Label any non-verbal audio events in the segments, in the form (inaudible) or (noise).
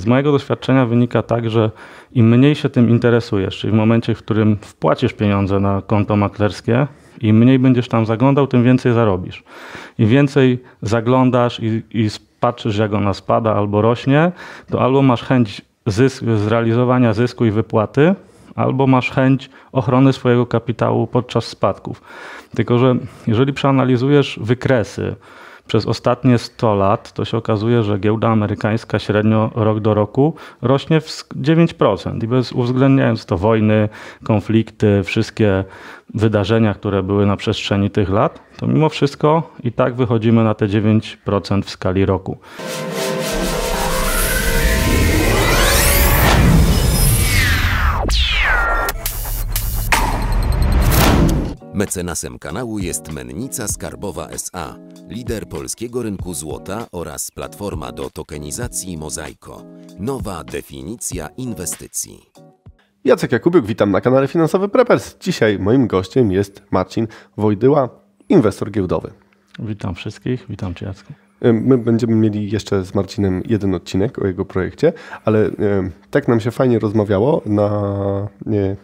Z mojego doświadczenia wynika tak, że im mniej się tym interesujesz, czyli w momencie, w którym wpłacisz pieniądze na konto maklerskie, im mniej będziesz tam zaglądał, tym więcej zarobisz. Im więcej zaglądasz i, i patrzysz, jak ona spada albo rośnie, to albo masz chęć zysk, zrealizowania zysku i wypłaty, albo masz chęć ochrony swojego kapitału podczas spadków. Tylko, że jeżeli przeanalizujesz wykresy, przez ostatnie 100 lat to się okazuje, że giełda amerykańska średnio rok do roku rośnie w 9%. I bez uwzględniając to wojny, konflikty, wszystkie wydarzenia, które były na przestrzeni tych lat, to mimo wszystko i tak wychodzimy na te 9% w skali roku. Mecenasem kanału jest Mennica Skarbowa SA, lider polskiego rynku złota oraz platforma do tokenizacji Mozaiko. Nowa definicja inwestycji. Jacek Jakubiuk, witam na kanale Finansowy Preppers. Dzisiaj moim gościem jest Marcin Wojdyła, inwestor giełdowy. Witam wszystkich, witam Cię Jacku. My będziemy mieli jeszcze z Marcinem jeden odcinek o jego projekcie, ale tak nam się fajnie rozmawiało na nie,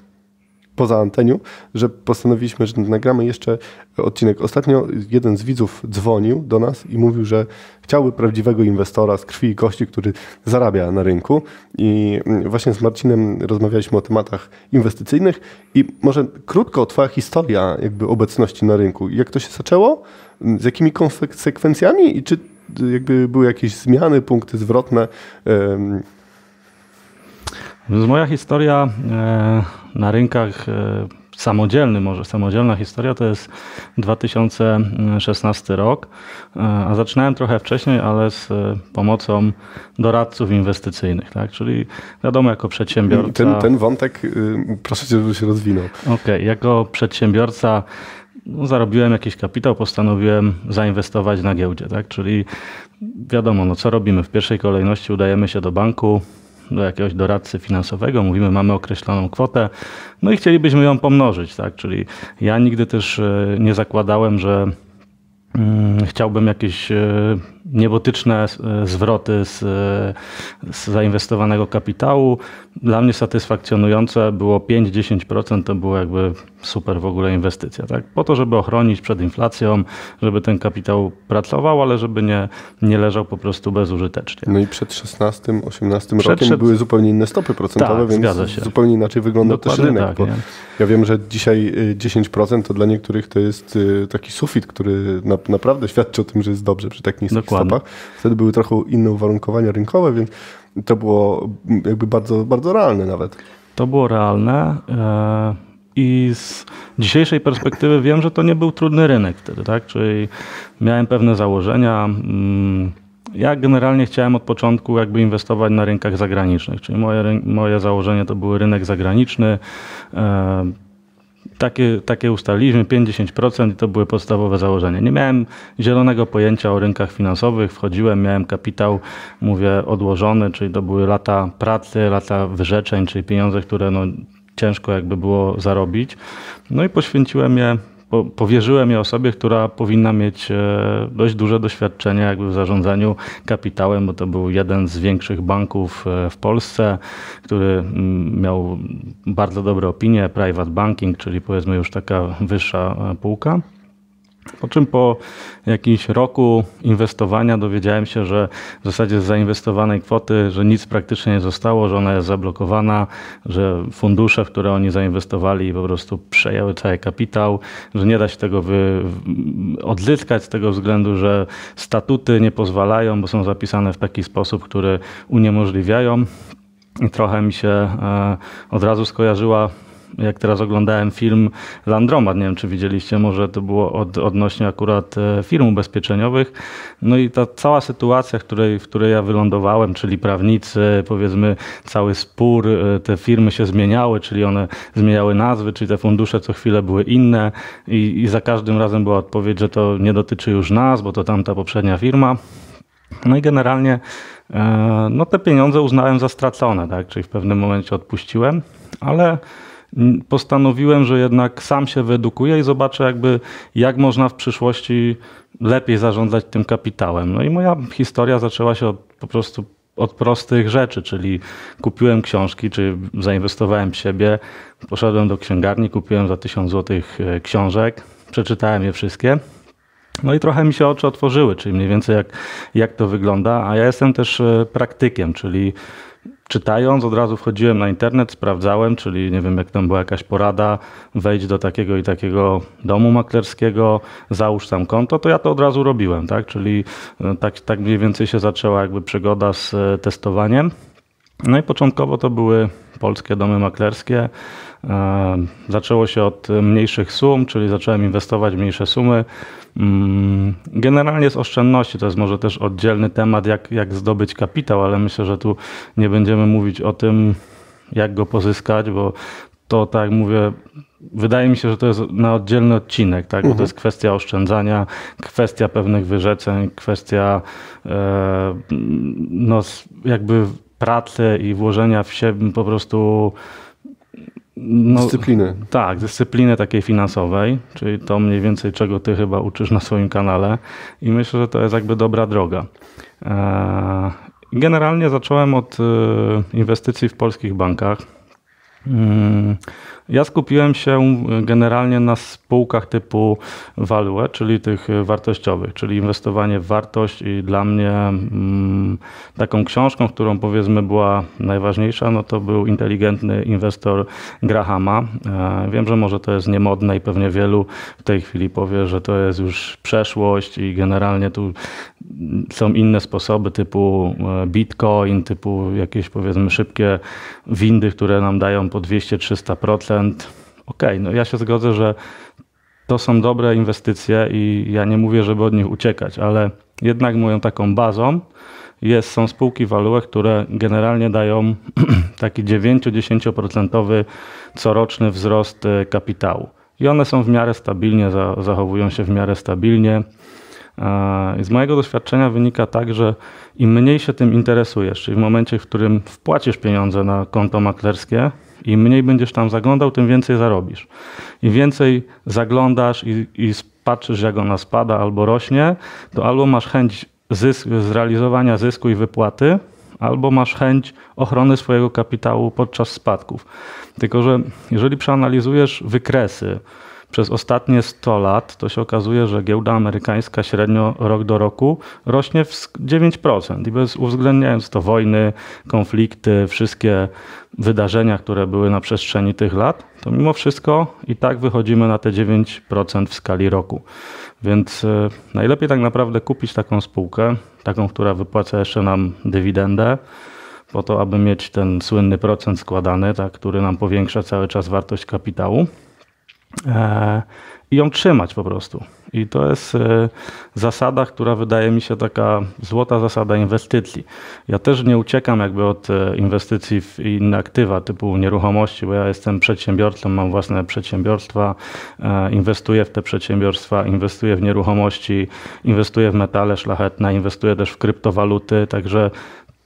poza anteniu, że postanowiliśmy, że nagramy jeszcze odcinek. Ostatnio jeden z widzów dzwonił do nas i mówił, że chciałby prawdziwego inwestora z krwi i kości, który zarabia na rynku. I właśnie z Marcinem rozmawialiśmy o tematach inwestycyjnych i może krótko Twoja historia jakby obecności na rynku. Jak to się zaczęło? Z jakimi konsekwencjami i czy jakby były jakieś zmiany, punkty zwrotne? Moja historia e, na rynkach e, samodzielny, może samodzielna historia, to jest 2016 rok, e, a zaczynałem trochę wcześniej, ale z pomocą doradców inwestycyjnych, tak? czyli wiadomo, jako przedsiębiorca... Ten, ten wątek, y, proszę Cię, żeby się rozwinął. Okej, okay, jako przedsiębiorca no, zarobiłem jakiś kapitał, postanowiłem zainwestować na giełdzie, tak? czyli wiadomo, no co robimy? W pierwszej kolejności udajemy się do banku, do jakiegoś doradcy finansowego, mówimy, mamy określoną kwotę, no i chcielibyśmy ją pomnożyć, tak? Czyli ja nigdy też e, nie zakładałem, że mm, chciałbym jakieś e, niebotyczne e, zwroty z, z, zainwestowanego kapitału. Dla mnie satysfakcjonujące było 5-10%, to było jakby super w ogóle inwestycja. Tak? Po to, żeby ochronić przed inflacją, żeby ten kapitał pracował, ale żeby nie, nie leżał po prostu bezużytecznie. No i przed 16-18 rokiem przed... były zupełnie inne stopy procentowe, tak, więc zupełnie inaczej wygląda Dokładnie też rynek. Tak, ja wiem, że dzisiaj 10% y, to dla niektórych to jest taki sufit, który na, naprawdę świadczy o tym, że jest dobrze przy tak niskich Dokładnie. stopach. Wtedy były trochę inne uwarunkowania rynkowe, więc to było jakby bardzo, bardzo realne nawet. To było realne. E i z dzisiejszej perspektywy wiem, że to nie był trudny rynek wtedy, tak? Czyli miałem pewne założenia. Mm, ja generalnie chciałem od początku jakby inwestować na rynkach zagranicznych, czyli moje, moje założenie to był rynek zagraniczny. Takie, takie ustaliliśmy, 50% i to były podstawowe założenia. Nie miałem zielonego pojęcia o rynkach finansowych, wchodziłem, miałem kapitał, mówię, odłożony, czyli to były lata pracy, lata wyrzeczeń, czyli pieniądze, które no, ciężko jakby było zarobić. No i poświęciłem je, powierzyłem je osobie, która powinna mieć e, dość duże doświadczenie jakby w zarządzaniu kapitałem, bo to był jeden z większych banków e, w Polsce, który mm, miał bardzo dobre opinie, private banking, czyli powiedzmy już taka wyższa e, półka. Po czym po jakimś roku inwestowania dowiedziałem się, że w zasadzie z zainwestowanej kwoty, że nic praktycznie nie zostało, że ona jest zablokowana, że fundusze, w które oni zainwestowali po prostu przejęły cały kapitał, że nie da się tego wy, odzyskać z tego względu, że statuty nie pozwalają, bo są zapisane w taki sposób, który uniemożliwiają. I trochę mi się e, od razu skojarzyła jak teraz oglądałem film Landromat, nie wiem czy widzieliście, może to było od, odnośnie akurat e, firm ubezpieczeniowych. No i ta cała sytuacja, w której, w której ja wylądowałem, czyli prawnicy, powiedzmy cały spór, e, te firmy się zmieniały, czyli one zmieniały nazwy, czyli te fundusze co chwilę były inne i, i za każdym razem była odpowiedź, że to nie dotyczy już nas, bo to tamta poprzednia firma. No i generalnie e, no te pieniądze uznałem za stracone, tak? czyli w pewnym momencie odpuściłem, ale postanowiłem, że jednak sam się wyedukuję i zobaczę jakby jak można w przyszłości lepiej zarządzać tym kapitałem. No i moja historia zaczęła się od, po prostu od prostych rzeczy, czyli kupiłem książki, czy zainwestowałem w siebie, poszedłem do księgarni, kupiłem za 1000 zł książek, przeczytałem je wszystkie. No i trochę mi się oczy otworzyły, czyli mniej więcej jak, jak to wygląda, a ja jestem też praktykiem, czyli czytając, od razu wchodziłem na internet, sprawdzałem, czyli nie wiem, jak tam była jakaś porada, wejdź do takiego i takiego domu maklerskiego, załóż tam konto, to ja to od razu robiłem, tak? Czyli e, tak, tak mniej więcej się zaczęła jakby przygoda z e, testowaniem. No i początkowo to były polskie domy maklerskie. E, zaczęło się od mniejszych sum, czyli zacząłem inwestować w mniejsze sumy. Mm, generalnie z oszczędności to jest może też oddzielny temat, jak, jak zdobyć kapitał, ale myślę, że tu nie będziemy mówić o tym, jak go pozyskać, bo to tak mówię, wydaje mi się, że to jest na oddzielny odcinek, tak? bo to mhm. jest kwestia oszczędzania, kwestia pewnych wyrzeczeń, kwestia e, no, jakby pracy i włożenia w siebie po prostu no, dyscypliny. Tak, dyscypliny takiej finansowej, czyli to mniej więcej czego ty chyba uczysz na swoim kanale i myślę, że to jest jakby dobra droga. E, generalnie zacząłem od e, inwestycji w polskich bankach. Ja skupiłem się generalnie na spółkach typu value, czyli tych wartościowych, czyli inwestowanie w wartość i dla mnie mm, taką książką, którą powiedzmy była najważniejsza, no to był inteligentny inwestor Grahama. E, wiem, że może to jest niemodne i pewnie wielu w tej chwili powie, że to jest już przeszłość i generalnie tu są inne sposoby typu e, bitcoin, typu jakieś powiedzmy szybkie windy, które nam dają po 200-300%. Okej, okay, no ja się zgodzę, że to są dobre inwestycje i ja nie mówię, żeby od nich uciekać, ale jednak moją taką bazą jest, są spółki value, które generalnie dają (clears throat) taki 9-10% coroczny wzrost e, kapitału. I one są w miarę stabilnie, zachowują się w miarę stabilnie. Z mojego doświadczenia wynika tak, że im mniej się tym interesujesz, czyli w momencie, w którym wpłacisz pieniądze na konto maklerskie, im mniej będziesz tam zaglądał, tym więcej zarobisz. Im więcej zaglądasz i, i patrzysz, jak ona spada albo rośnie, to albo masz chęć zysk, zrealizowania zysku i wypłaty, albo masz chęć ochrony swojego kapitału podczas spadków. Tylko, że jeżeli przeanalizujesz wykresy, przez ostatnie 100 lat to się okazuje, że giełda amerykańska średnio rok do roku rośnie w 9%. I bez uwzględniając to wojny, konflikty, wszystkie wydarzenia, które były na przestrzeni tych lat, to mimo wszystko i tak wychodzimy na te 9% w skali roku. Więc e, najlepiej tak naprawdę kupić taką spółkę, taką, która wypłaca jeszcze nam dywidendę, po to, aby mieć ten słynny procent składany, tak, który nam powiększa cały czas wartość kapitału. E, i ją trzymać po prostu. I to jest e, zasada, która wydaje mi się taka złota zasada inwestycji. Ja też nie uciekam jakby od e, inwestycji w inne aktywa typu nieruchomości, bo ja jestem przedsiębiorcą, mam własne przedsiębiorstwa, inwestuję w te przedsiębiorstwa, inwestuję w nieruchomości, inwestuję w metale szlachetne, inwestuję też w kryptowaluty, także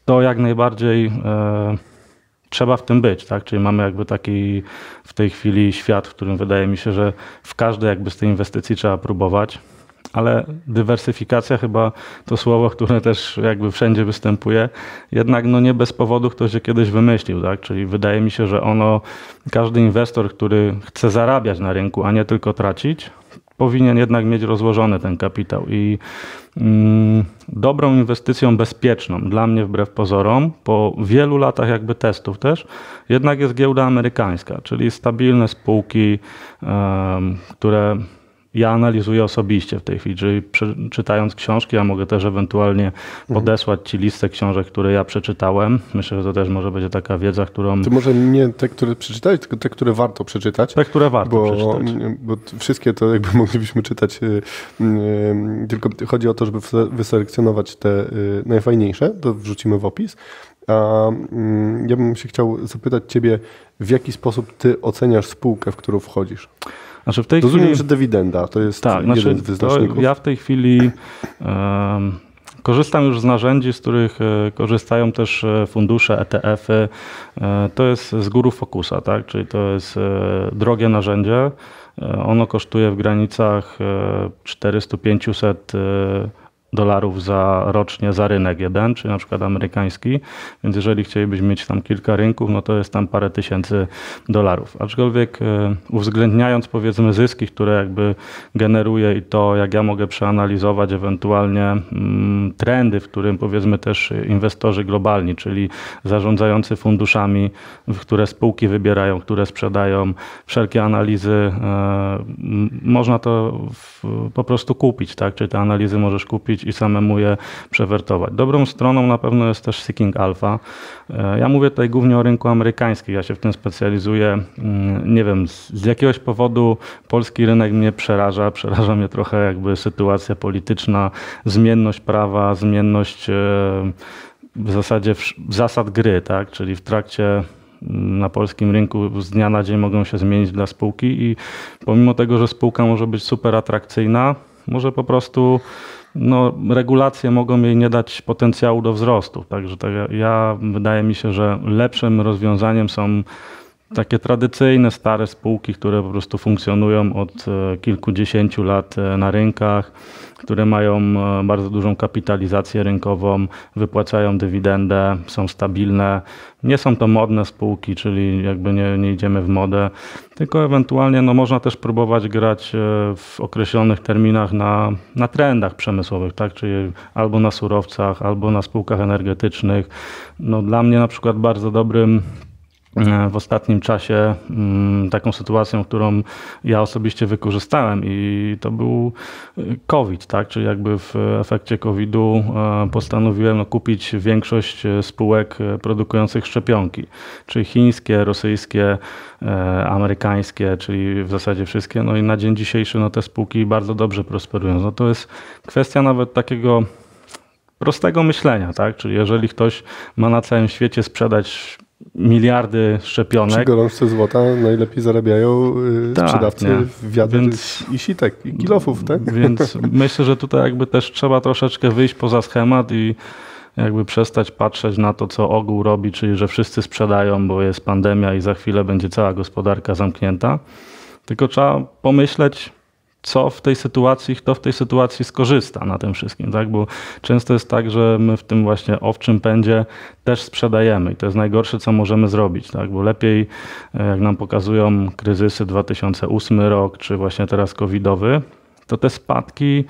to jak najbardziej trzeba w tym być, tak? Czyli mamy jakby taki w tej chwili świat, w którym wydaje mi się, że w każdej jakby z tej inwestycji trzeba próbować, ale dywersyfikacja chyba to słowo, które też jakby wszędzie występuje, jednak no nie bez powodu ktoś je kiedyś wymyślił, tak? Czyli wydaje mi się, że ono, każdy inwestor, który chce zarabiać na rynku, a nie tylko tracić, powinien jednak mieć rozłożony ten kapitał. I mm, dobrą inwestycją bezpieczną dla mnie wbrew pozorom, po wielu latach jakby testów też, jednak jest giełda amerykańska, czyli stabilne spółki, które ja analizuję osobiście w tej chwili, czyli czytając książki, ja mogę też ewentualnie mhm. podesłać Ci listę książek, które ja przeczytałem. Myślę, że to też może będzie taka wiedza, którą... To może nie te, które przeczytałeś, tylko te, które warto przeczytać. Te, które warto bo, przeczytać. Bo wszystkie to jakby (laughs) moglibyśmy czytać, y, y, tylko chodzi o to, żeby wyselekcjonować te y, najfajniejsze, to wrzucimy w opis. A mm, ja bym się chciał zapytać Ciebie, w jaki sposób Ty oceniasz spółkę, w którą wchodzisz? Znaczy w tej Rozumiem, chwili... że dywidenda to jest tak, jeden znaczy, z wyznaczników. ja w tej chwili um, korzystam już z narzędzi, z których e, korzystają też e, fundusze, ETF-y. E, to jest z góry Focusa, tak? czyli to jest drogie narzędzie. Ono kosztuje w granicach 400-500 dolarów za rocznie za rynek jeden, czy na przykład amerykański, więc jeżeli chcielibyśmy mieć tam kilka rynków, no to jest tam parę tysięcy dolarów. Aczkolwiek e, uwzględniając powiedzmy zyski, które jakby generuje i to, jak ja mogę przeanalizować ewentualnie mm, trendy, w którym powiedzmy też inwestorzy globalni, czyli zarządzający funduszami, w które spółki wybierają, które sprzedają, wszelkie analizy, e, można to po prostu kupić, tak? Czy te analizy możesz kupić i samemu je przewertować. Dobrą stroną na pewno jest też Seeking Alpha. E, ja mówię tutaj głównie o rynku amerykańskim, ja się w tym specjalizuję. Mm, nie wiem, z jakiegoś powodu polski rynek mnie przeraża, przeraża mnie trochę jakby sytuacja polityczna, zmienność prawa, zmienność e, w zasadzie zasad gry, tak? czyli w trakcie mm, na polskim rynku z dnia na dzień mogą się zmienić dla spółki i pomimo tego, że spółka może być super atrakcyjna, może po prostu no, regulacje mogą jej nie dać potencjału do wzrostu. Także tak ja wydaje mi się, że lepszym rozwiązaniem są takie tradycyjne, stare spółki, które po prostu funkcjonują od e, kilkudziesięciu lat e, na rynkach, które mają e, bardzo dużą kapitalizację rynkową, wypłacają dywidendę, są stabilne. Nie są to modne spółki, czyli jakby nie, nie idziemy w modę, tylko ewentualnie no, można też próbować grać w określonych terminach na, na trendach przemysłowych, tak? czyli albo na surowcach, albo na spółkach energetycznych. No, dla mnie na przykład bardzo dobrym w ostatnim czasie mm, taką sytuacją, którą ja osobiście wykorzystałem i to był e, COVID, tak? Czyli jakby w efekcie COVID-u e, postanowiłem no, kupić większość spółek produkujących szczepionki, czyli chińskie, rosyjskie, amerykańskie, czyli w zasadzie wszystkie. No i na dzień dzisiejszy no, te spółki bardzo dobrze prosperują. No to jest kwestia nawet takiego prostego myślenia, tak? Czyli jeżeli ktoś ma na całym świecie sprzedać miliardy szczepionek. Przy gorączce złota najlepiej zarabiają yy, tak, sprzedawcy nie. więc, i sitek, i kilofów, tak? Więc (laughs) myślę, że tutaj jakby też trzeba troszeczkę wyjść poza schemat i jakby przestać patrzeć na to, co ogół robi, czyli że wszyscy sprzedają, bo jest pandemia i za chwilę będzie cała gospodarka zamknięta. Tylko trzeba pomyśleć, co w tej sytuacji, kto w tej sytuacji skorzysta na tym wszystkim, tak? Bo często jest tak, że my w tym właśnie owczym pędzie też sprzedajemy i to jest najgorsze, co możemy zrobić, tak? Bo lepiej, e, jak nam pokazują kryzysy 2008 rok, czy właśnie teraz covidowy, to te spadki,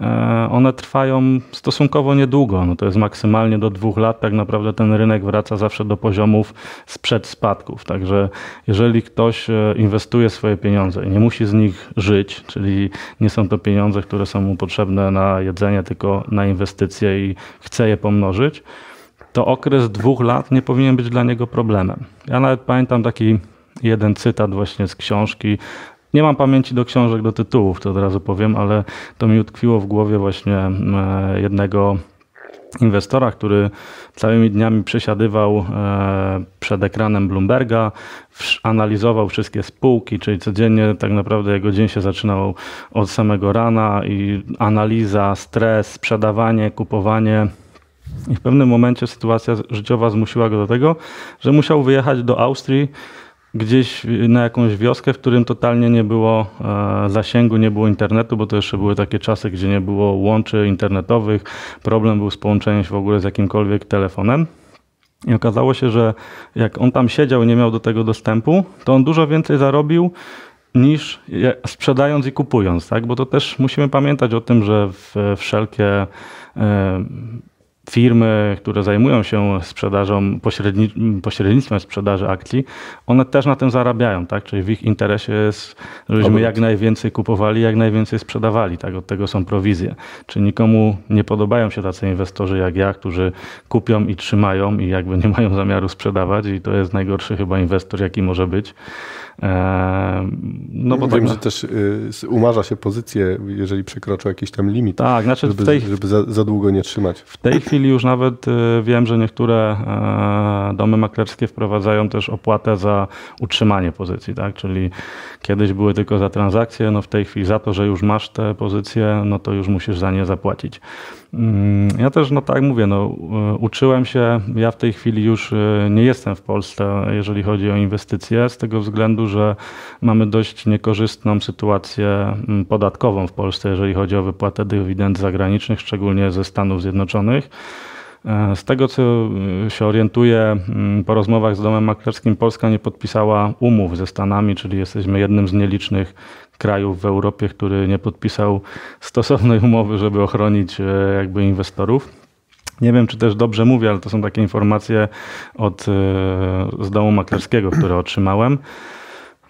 e, one trwają stosunkowo niedługo. No to jest maksymalnie do dwóch lat. Tak naprawdę ten rynek wraca zawsze do poziomów sprzed spadków. Także jeżeli ktoś e, inwestuje swoje pieniądze i nie musi z nich żyć, czyli nie są to pieniądze, które są mu potrzebne na jedzenie, tylko na inwestycje i chce je pomnożyć, to okres dwóch lat nie powinien być dla niego problemem. Ja nawet pamiętam taki jeden cytat właśnie z książki nie mam pamięci do książek, do tytułów, to od razu powiem, ale to mi utkwiło w głowie właśnie e, jednego inwestora, który całymi dniami przesiadywał e, przed ekranem Bloomberga, analizował wszystkie spółki, czyli codziennie tak naprawdę jego dzień się zaczynał od samego rana i analiza, stres, sprzedawanie, kupowanie. I w pewnym momencie sytuacja życiowa zmusiła go do tego, że musiał wyjechać do Austrii gdzieś na jakąś wioskę, w którym totalnie nie było e, zasięgu, nie było internetu, bo to jeszcze były takie czasy, gdzie nie było łączy internetowych. Problem był z połączeniem się w ogóle z jakimkolwiek telefonem. I okazało się, że jak on tam siedział i nie miał do tego dostępu, to on dużo więcej zarobił niż sprzedając i kupując, tak? Bo to też musimy pamiętać o tym, że wszelkie e, firmy, które zajmują się sprzedażą, pośredni, pośrednictwem sprzedaży akcji, one też na tym zarabiają, tak? Czyli w ich interesie jest, żebyśmy jak najwięcej kupowali, jak najwięcej sprzedawali, tak? Od tego są prowizje. Czy nikomu nie podobają się tacy inwestorzy jak ja, którzy kupią i trzymają i jakby nie mają zamiaru sprzedawać i to jest najgorszy chyba inwestor, jaki może być. No bo Wiem, tak, że też y, umarza się pozycję, jeżeli przekroczą jakiś tam limit, tak, znaczy żeby, tej, żeby za, za, długo nie trzymać. W tej chwili już nawet y, wiem, że niektóre e, domy maklerskie wprowadzają też opłatę za utrzymanie pozycji, tak? czyli kiedyś były tylko za transakcje, no w tej chwili za to, że już masz te pozycje, no to już musisz za nie zapłacić. Mm, ja też, no tak mówię, no, uczyłem się, ja w tej chwili już nie jestem w Polsce, jeżeli chodzi o inwestycje, z tego względu, że mamy dość niekorzystną sytuację mm, podatkową w Polsce, jeżeli chodzi o wypłatę dywidend zagranicznych, szczególnie ze Stanów Zjednoczonych. E, z tego, co e, się orientuję mm, po rozmowach z domem maklerskim, Polska nie podpisała umów ze Stanami, czyli jesteśmy jednym z nielicznych krajów w Europie, który nie podpisał stosownej (laughs) umowy, żeby ochronić e, jakby inwestorów. Nie wiem, czy też dobrze mówię, ale to są takie informacje od, z domu maklerskiego, które otrzymałem.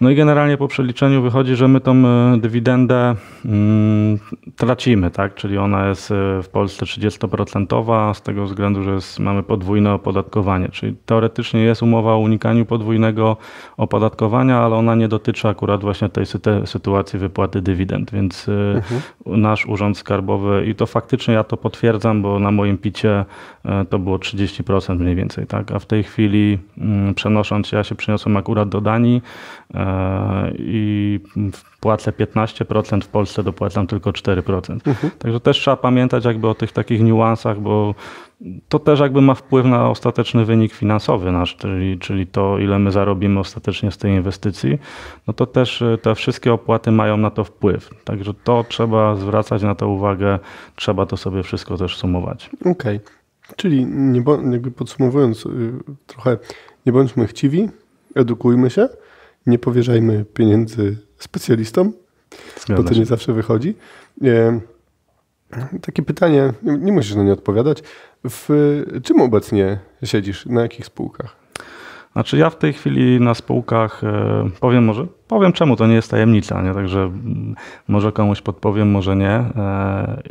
No i generalnie po przeliczeniu wychodzi, że my tą e, dywidendę mm, tracimy, tak? Czyli ona jest e, w Polsce 30% z tego względu, że jest, mamy podwójne opodatkowanie. Czyli teoretycznie jest umowa o unikaniu podwójnego opodatkowania, ale ona nie dotyczy akurat właśnie tej sytuacji wypłaty dywidend, więc e, mhm. nasz urząd skarbowy i to faktycznie ja to potwierdzam, bo na moim picie to było 30% mniej więcej, tak? A w tej chwili mm, przenosząc się, ja się przeniosłem akurat do Danii, i płacę 15%, w Polsce dopłacam tylko 4%. Mhm. Także też trzeba pamiętać jakby o tych takich niuansach, bo to też jakby ma wpływ na ostateczny wynik finansowy nasz, czyli, czyli to ile my zarobimy ostatecznie z tej inwestycji, no to też e, te wszystkie opłaty mają na to wpływ. Także to trzeba zwracać na to uwagę, trzeba to sobie wszystko też sumować. Okej, okay. czyli nie, jakby podsumowując y, trochę, nie bądźmy chciwi, edukujmy się, nie powierzajmy pieniędzy specjalistom, Zgadza bo to się. nie zawsze wychodzi. Takie pytanie, nie musisz na nie odpowiadać. W czym obecnie siedzisz? Na jakich spółkach? Znaczy ja w tej chwili na spółkach e, powiem może, powiem czemu, to nie jest tajemnica, nie? także mm, może komuś podpowiem, może nie. E,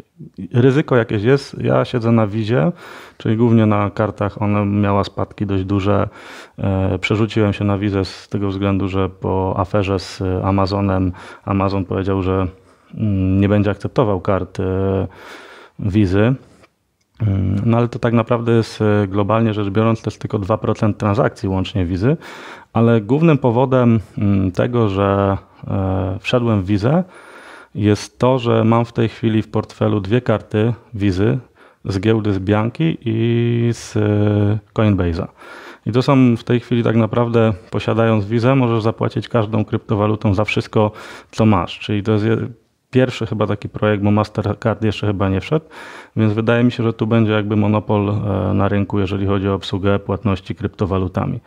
ryzyko jakieś jest, ja siedzę na wizie, czyli głównie na kartach, ona miała spadki dość duże. E, przerzuciłem się na wizę z tego względu, że po aferze z Amazonem Amazon powiedział, że mm, nie będzie akceptował kart wizy. Mm, no ale to tak naprawdę jest e, globalnie rzecz biorąc, to jest tylko 2% transakcji łącznie wizy, ale głównym powodem mm, tego, że e, wszedłem w wizę jest to, że mam w tej chwili w portfelu dwie karty wizy z giełdy z Bianki i z e, Coinbase'a. I to są w tej chwili tak naprawdę, posiadając wizę, możesz zapłacić każdą kryptowalutą za wszystko, co masz. Czyli to jest pierwszy chyba taki projekt, bo Mastercard jeszcze chyba nie wszedł, więc wydaje mi się, że tu będzie jakby monopol e, na rynku, jeżeli chodzi o obsługę płatności kryptowalutami.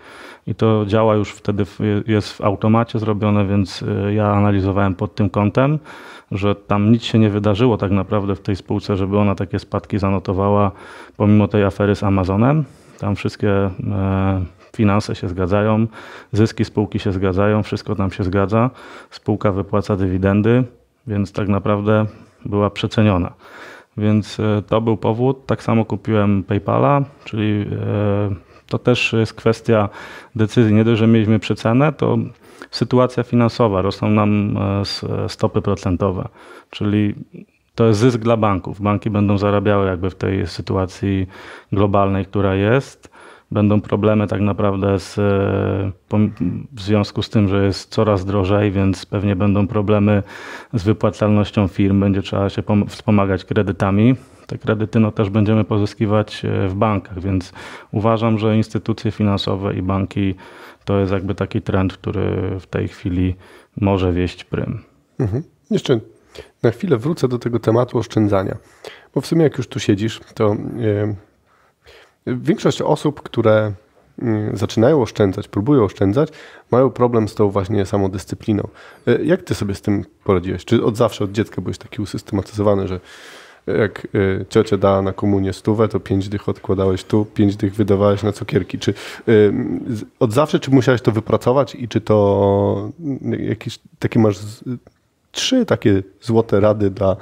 I to działa już wtedy, jest w automacie zrobione, więc e, ja analizowałem pod tym kątem, że tam nic się nie wydarzyło tak naprawdę w tej spółce, żeby ona takie spadki zanotowała, pomimo tej afery z Amazonem. Tam wszystkie e, finanse się zgadzają, zyski spółki się zgadzają, wszystko tam się zgadza. Spółka wypłaca dywidendy więc tak naprawdę była przeceniona. Więc e, to był powód. Tak samo kupiłem PayPala, czyli e, to też jest kwestia decyzji. Nie dość, że mieliśmy przecenę, to sytuacja finansowa, rosną nam e, stopy procentowe, czyli to jest zysk dla banków. Banki będą zarabiały jakby w tej sytuacji globalnej, która jest będą problemy tak naprawdę z, e, w związku z tym, że jest coraz drożej, więc pewnie będą problemy z wypłacalnością firm, będzie trzeba się wspomagać kredytami. Te kredyty no, też będziemy pozyskiwać e, w bankach, więc uważam, że instytucje finansowe i banki to jest jakby taki trend, który w tej chwili może wieść prym. Mhm. Jeszcze na chwilę wrócę do tego tematu oszczędzania, bo w sumie jak już tu siedzisz, to yy Większość osób, które mm, zaczynają oszczędzać, próbują oszczędzać, mają problem z tą właśnie samodyscypliną. E, jak ty sobie z tym poradziłeś? Czy od zawsze, od dziecka byłeś taki usystematyzowany, że jak e, ciocia dała na komunię stówę, to pięć dych odkładałeś tu, pięć dych wydawałeś na cukierki. Czy e, od zawsze, czy musiałeś to wypracować i czy to jakieś takie masz trzy takie złote rady dla,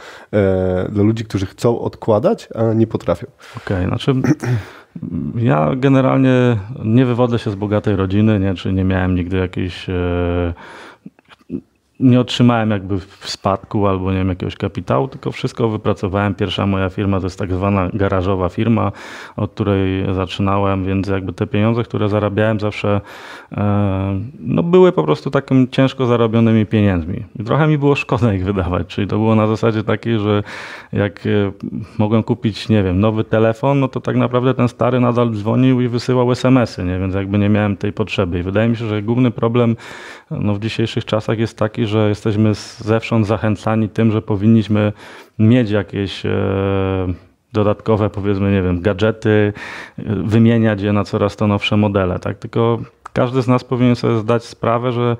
dla ludzi, którzy chcą odkładać, a nie potrafią? Okej, okay, znaczy ja generalnie nie wywodzę się z bogatej rodziny, nie, czy nie miałem nigdy jakiejś. Nie otrzymałem jakby w spadku albo nie wiem, jakiegoś kapitału, tylko wszystko wypracowałem. Pierwsza moja firma to jest tak zwana garażowa firma, od której zaczynałem, więc jakby te pieniądze, które zarabiałem zawsze e, no były po prostu takim ciężko zarobionymi pieniędzmi. Trochę mi było szkoda ich wydawać, czyli to było na zasadzie takiej, że jak e, mogłem kupić, nie wiem, nowy telefon, no to tak naprawdę ten stary nadal dzwonił i wysyłał SMS-y, nie? więc jakby nie miałem tej potrzeby. I wydaje mi się, że główny problem no, w dzisiejszych czasach jest taki, że jesteśmy zewsząd zachęcani tym, że powinniśmy mieć jakieś e, dodatkowe, powiedzmy, nie wiem, gadżety, wymieniać je na coraz to nowsze modele, tak? Tylko każdy z nas powinien sobie zdać sprawę, że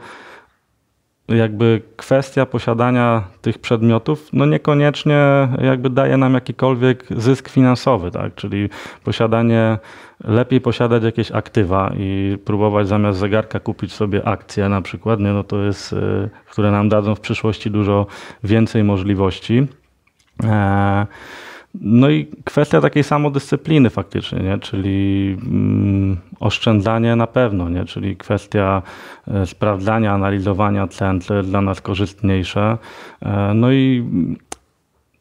jakby kwestia posiadania tych przedmiotów, no niekoniecznie jakby daje nam jakikolwiek zysk finansowy, tak? Czyli posiadanie, lepiej posiadać jakieś aktywa i próbować zamiast zegarka kupić sobie akcje na przykład, nie? No to jest, y, które nam dadzą w przyszłości dużo więcej możliwości. Eee, no i kwestia takiej samodyscypliny faktycznie, nie? czyli mm, oszczędzanie na pewno, nie? czyli kwestia e, sprawdzania, analizowania cen, co jest dla nas korzystniejsze. E, no i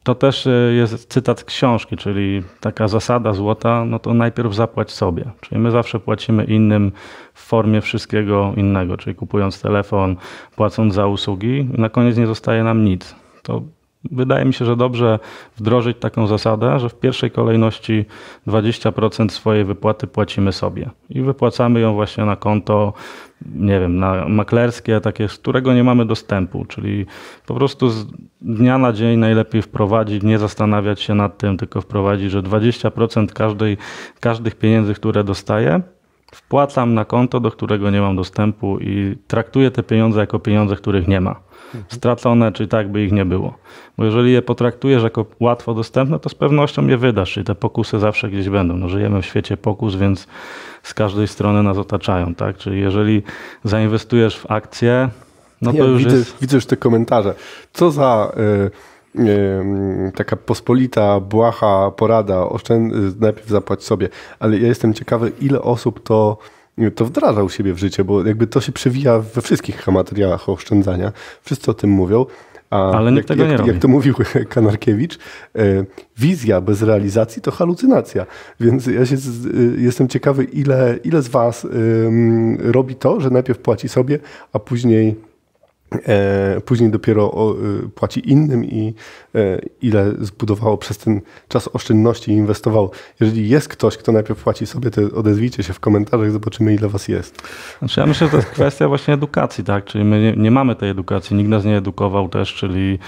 to też e, jest cytat z książki, czyli taka zasada złota, no to najpierw zapłać sobie. Czyli my zawsze płacimy innym w formie wszystkiego innego, czyli kupując telefon, płacąc za usługi na koniec nie zostaje nam nic. To Wydaje mi się, że dobrze wdrożyć taką zasadę, że w pierwszej kolejności 20% swojej wypłaty płacimy sobie i wypłacamy ją właśnie na konto, nie wiem, na maklerskie, takie, z którego nie mamy dostępu, czyli po prostu z dnia na dzień najlepiej wprowadzić, nie zastanawiać się nad tym, tylko wprowadzić, że 20% każdej, każdych pieniędzy, które dostaję, wpłacam na konto, do którego nie mam dostępu i traktuję te pieniądze jako pieniądze, których nie ma stracone, czy tak by ich nie było. Bo jeżeli je potraktujesz jako łatwo dostępne, to z pewnością je wydasz, czyli te pokusy zawsze gdzieś będą. No, żyjemy w świecie pokus, więc z każdej strony nas otaczają, tak? Czyli jeżeli zainwestujesz w akcje, no to ja już widzę, jest... Widzę już te komentarze. Co za... Y, y, taka pospolita, błaha porada, oszczęd, najpierw zapłać sobie. Ale ja jestem ciekawy, ile osób to to wdraża u siebie w życie, bo jakby to się przewija we wszystkich materiałach oszczędzania. Wszyscy o tym mówią. A Ale nikt jak, tego jak, nie robi. Jak to mówił (laughs) Kanarkiewicz, e, wizja bez realizacji to halucynacja. Więc ja się, e, jestem ciekawy, ile, ile z Was robi to, że najpierw płaci sobie, a później później dopiero e, płaci innym i e, ile zbudowało przez ten czas oszczędności i inwestowało. Jeżeli jest ktoś, kto najpierw płaci sobie, to odezwijcie się w komentarzach, zobaczymy ile was jest. Znaczy ja myślę, że to jest kwestia właśnie edukacji, tak? Czyli my nie, nie mamy tej edukacji, nikt nas nie edukował też, czyli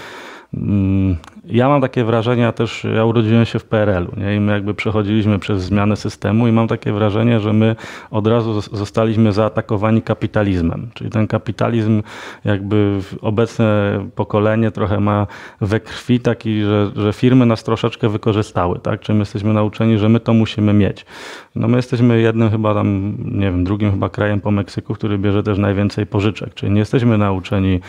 ja mam takie wrażenie, też ja urodziłem się w PRL-u nie? i my jakby przechodziliśmy przez zmianę systemu i mam takie wrażenie, że my od razu zostaliśmy zaatakowani kapitalizmem. Czyli ten kapitalizm jakby obecne pokolenie trochę ma we krwi taki, że, że firmy nas troszeczkę wykorzystały, tak? Czyli my jesteśmy nauczeni, że my to musimy mieć. No my jesteśmy jednym chyba tam, nie wiem, drugim chyba krajem po Meksyku, który bierze też najwięcej pożyczek, czyli nie jesteśmy nauczeni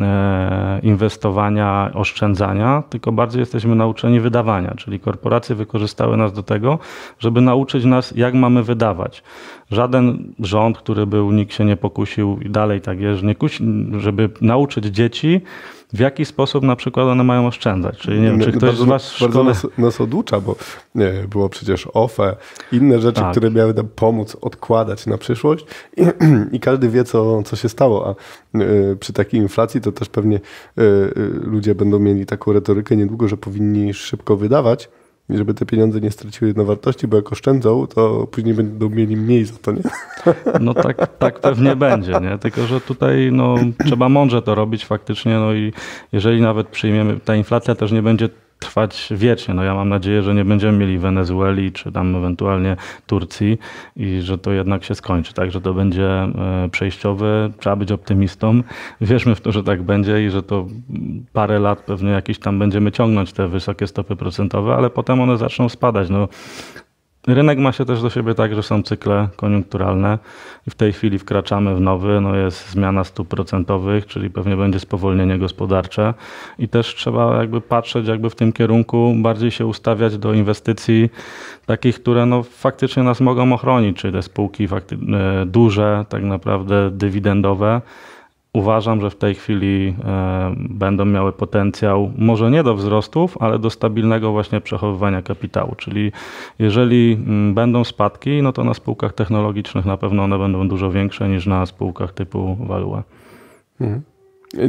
e, inwestowania, oszczędzania, tylko bardziej jesteśmy nauczeni wydawania, czyli korporacje wykorzystały nas do tego, żeby nauczyć nas, jak mamy wydawać. Żaden rząd, który był, nikt się nie pokusił i dalej tak jest, nie kusi, żeby nauczyć dzieci, w jaki sposób na przykład one mają oszczędzać. Czyli nie wiem, czy ktoś bardzo, z Was w szkole... Bardzo nas, nas oducza, bo nie, było przecież OFE, inne rzeczy, tak. które miały nam pomóc odkładać na przyszłość i, (clears throat) i każdy wie, co, co się stało, a y, przy takiej inflacji to też pewnie y, y, ludzie będą mieli taką retorykę niedługo, że powinni szybko wydawać, żeby te pieniądze nie straciły na wartości, bo jak oszczędzą, to później będą mieli mniej za to, nie? (laughs) No tak, tak pewnie będzie, nie? Tylko, że tutaj no, trzeba mądrze to robić faktycznie, no i jeżeli nawet przyjmiemy, ta inflacja też nie będzie trwać wiecznie. No ja mam nadzieję, że nie będziemy mieli Wenezueli czy tam ewentualnie Turcji i że to jednak się skończy, tak, że to będzie e, przejściowe. Trzeba być optymistą. Wierzmy w to, że tak będzie i że to parę lat pewnie jakieś tam będziemy ciągnąć te wysokie stopy procentowe, ale potem one zaczną spadać. No, Rynek ma się też do siebie tak, że są cykle koniunkturalne i w tej chwili wkraczamy w nowy, no jest zmiana stóp procentowych, czyli pewnie będzie spowolnienie gospodarcze i też trzeba jakby patrzeć jakby w tym kierunku, bardziej się ustawiać do inwestycji takich, które no faktycznie nas mogą ochronić, czyli te spółki e, duże, tak naprawdę dywidendowe, uważam, że w tej chwili e, będą miały potencjał może nie do wzrostów, ale do stabilnego właśnie przechowywania kapitału. Czyli jeżeli mm, będą spadki, no to na spółkach technologicznych na pewno one będą dużo większe niż na spółkach typu Value. Mhm.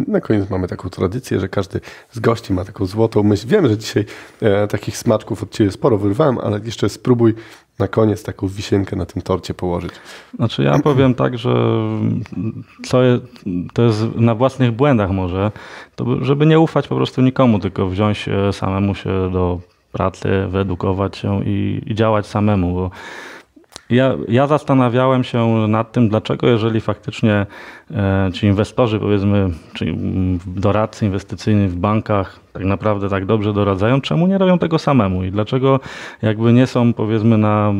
Na koniec mamy taką tradycję, że każdy z gości ma taką złotą myśl. Wiem, że dzisiaj e, takich smaczków od Ciebie sporo wyrwałem, ale jeszcze spróbuj na koniec taką wisienkę na tym torcie położyć. Znaczy ja powiem tak, że co jest, to jest na własnych błędach może, to żeby nie ufać po prostu nikomu, tylko wziąć samemu się do pracy, wyedukować się i, i działać samemu, bo ja, ja zastanawiałem się nad tym, dlaczego jeżeli faktycznie e, ci inwestorzy, powiedzmy, czy doradcy inwestycyjni w bankach tak naprawdę tak dobrze doradzają, czemu nie robią tego samemu i dlaczego jakby nie są powiedzmy na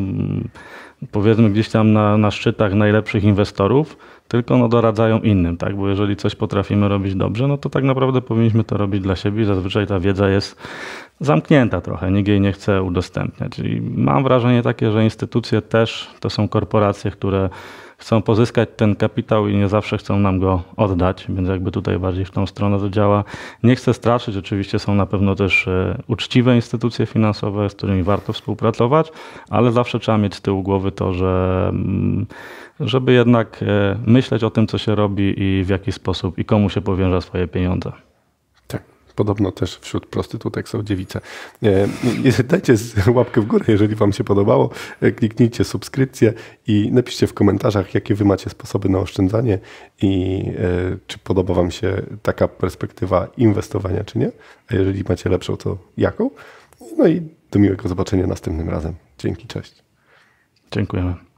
powiedzmy gdzieś tam na, na szczytach najlepszych inwestorów, tylko no doradzają innym, tak? Bo jeżeli coś potrafimy robić dobrze, no to tak naprawdę powinniśmy to robić dla siebie. Zazwyczaj ta wiedza jest zamknięta trochę, nikt jej nie chce udostępniać. I mam wrażenie takie, że instytucje też to są korporacje, które chcą pozyskać ten kapitał i nie zawsze chcą nam go oddać, więc jakby tutaj bardziej w tą stronę to działa. Nie chcę straszyć, oczywiście są na pewno też e, uczciwe instytucje finansowe, z którymi warto współpracować, ale zawsze trzeba mieć z tyłu głowy to, że mm, żeby jednak e, myśleć o tym, co się robi i w jaki sposób i komu się powierza swoje pieniądze. Podobno też wśród prostytutek są dziewice. Dajcie łapkę w górę, jeżeli Wam się podobało. E, kliknijcie subskrypcję i napiszcie w komentarzach, jakie Wy macie sposoby na oszczędzanie i e, czy podoba Wam się taka perspektywa inwestowania, czy nie. A jeżeli macie lepszą, to jaką? No i do miłego zobaczenia następnym razem. Dzięki, cześć. Dziękujemy.